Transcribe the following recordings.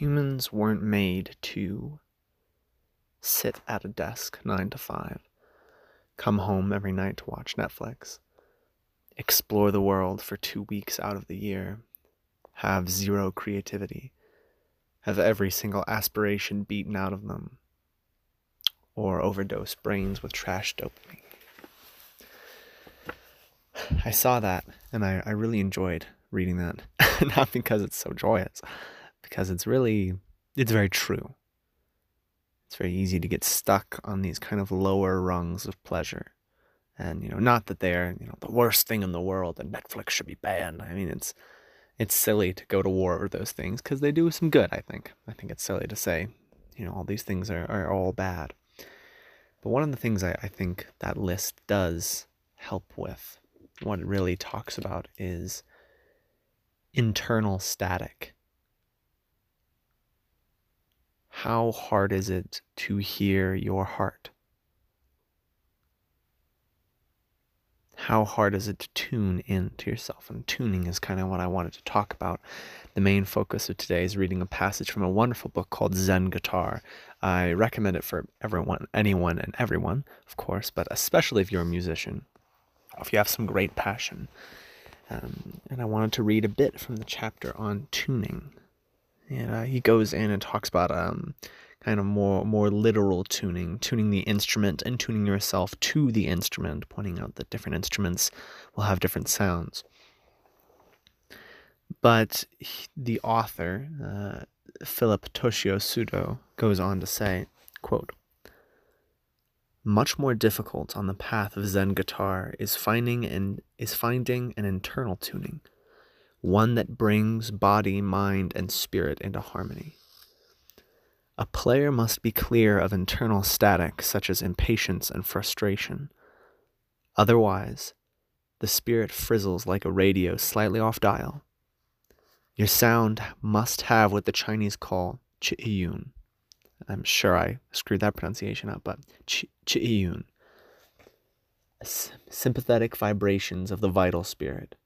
humans weren't made to sit at a desk nine to five, come home every night to watch Netflix, explore the world for two weeks out of the year, have zero creativity, have every single aspiration beaten out of them, or overdose brains with trash dopamine. I saw that and I, I really enjoyed reading that. Not because it's so joyous, because it's really, it's very true. It's very easy to get stuck on these kind of lower rungs of pleasure. And, you know, not that they're, you know, the worst thing in the world and Netflix should be banned. I mean, it's, it's silly to go to war over those things because they do some good, I think. I think it's silly to say, you know, all these things are, are all bad. But one of the things I, I think that list does help with, what it really talks about is internal static. How hard is it to hear your heart? How hard is it to tune in to yourself? And tuning is kind of what I wanted to talk about. The main focus of today is reading a passage from a wonderful book called Zen Guitar. I recommend it for everyone, anyone, and everyone, of course, but especially if you're a musician, if you have some great passion. Um, and I wanted to read a bit from the chapter on tuning. And uh, he goes in and talks about um, kind of more more literal tuning, tuning the instrument and tuning yourself to the instrument, pointing out that different instruments will have different sounds. But he, the author, uh, Philip Toshio Sudo, goes on to say, quote, much more difficult on the path of Zen guitar is finding and is finding an internal tuning, one that brings body, mind, and spirit into harmony. A player must be clear of internal static such as impatience and frustration. Otherwise, the spirit frizzles like a radio slightly off dial. Your sound must have what the Chinese call chi'iyun, I'm sure I screwed that pronunciation up, but chi'iyun. Sympathetic vibrations of the vital spirit.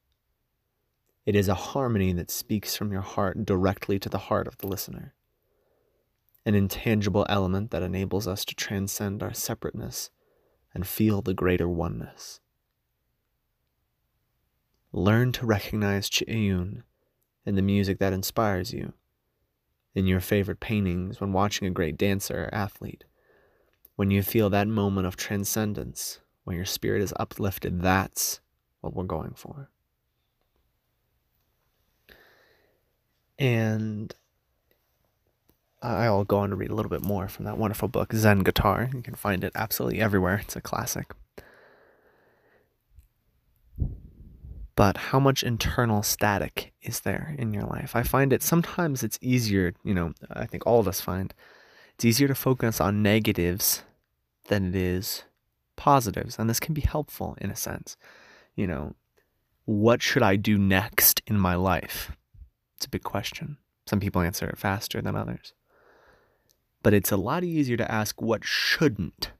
It is a harmony that speaks from your heart directly to the heart of the listener. An intangible element that enables us to transcend our separateness and feel the greater oneness. Learn to recognize Chi'iyun in the music that inspires you in your favorite paintings, when watching a great dancer or athlete. When you feel that moment of transcendence, when your spirit is uplifted, that's what we're going for. And I'll go on to read a little bit more from that wonderful book, Zen Guitar. You can find it absolutely everywhere. It's a classic. but how much internal static is there in your life? I find it sometimes it's easier, you know, I think all of us find it's easier to focus on negatives than it is positives. And this can be helpful in a sense. You know, what should I do next in my life? It's a big question. Some people answer it faster than others. But it's a lot easier to ask, what shouldn't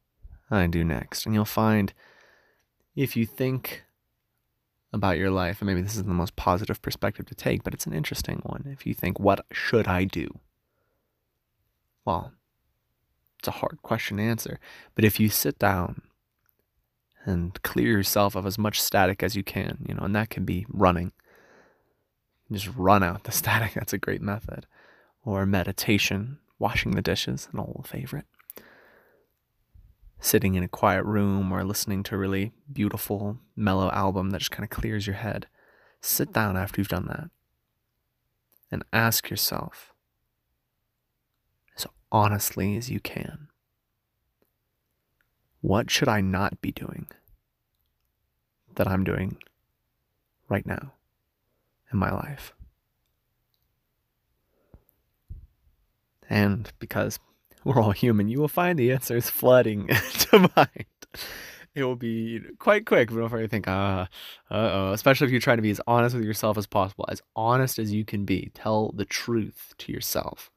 I do next? And you'll find if you think about your life, and maybe this isn't the most positive perspective to take, but it's an interesting one. If you think, what should I do? Well, it's a hard question to answer. But if you sit down and clear yourself of as much static as you can, you know, and that can be running, just run out the static. That's a great method. Or meditation, washing the dishes, an old favorite sitting in a quiet room or listening to a really beautiful, mellow album that just kind of clears your head, sit down after you've done that and ask yourself as honestly as you can what should I not be doing that I'm doing right now in my life? And because we're all human, you will find the answers flooding to mind. It will be quite quick but before you think, ah, uh oh. Especially if you're trying to be as honest with yourself as possible, as honest as you can be. Tell the truth to yourself.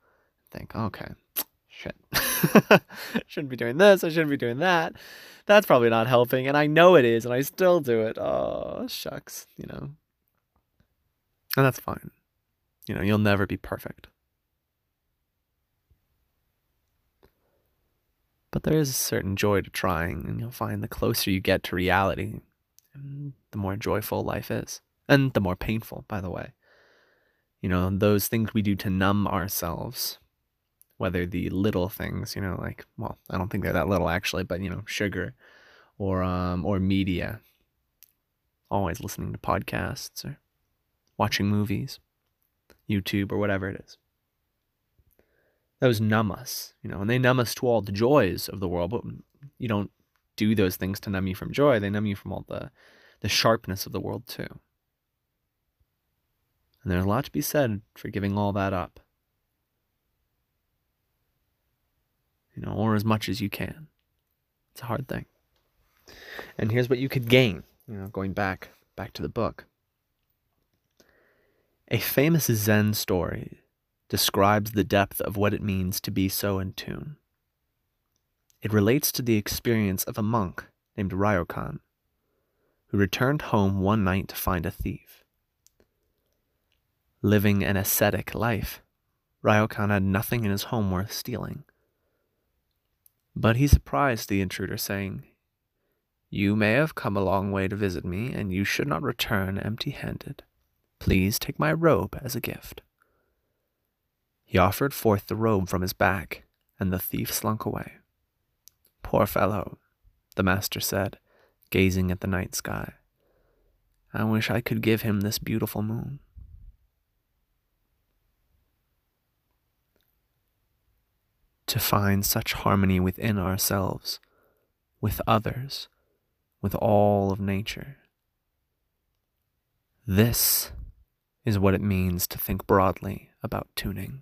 Think, okay, shit. shouldn't be doing this. I shouldn't be doing that. That's probably not helping. And I know it is, and I still do it. Oh, shucks, you know. And that's fine. You know, you'll never be perfect. But there is a certain joy to trying, and you'll find the closer you get to reality, the more joyful life is. And the more painful, by the way. You know, those things we do to numb ourselves, whether the little things, you know, like, well, I don't think they're that little actually, but, you know, sugar or, um, or media, always listening to podcasts or watching movies, YouTube or whatever it is those numb us, you know, and they numb us to all the joys of the world, but you don't do those things to numb you from joy. They numb you from all the, the sharpness of the world too. And there's a lot to be said for giving all that up. You know, or as much as you can. It's a hard thing. And here's what you could gain, you know, going back back to the book. A famous Zen story describes the depth of what it means to be so in tune. It relates to the experience of a monk named Ryokan, who returned home one night to find a thief. Living an ascetic life, Ryokan had nothing in his home worth stealing. But he surprised the intruder, saying, You may have come a long way to visit me, and you should not return empty handed. Please take my robe as a gift. He offered forth the robe from his back, and the thief slunk away. Poor fellow, the master said, gazing at the night sky. I wish I could give him this beautiful moon. To find such harmony within ourselves, with others, with all of nature. This is what it means to think broadly about tuning.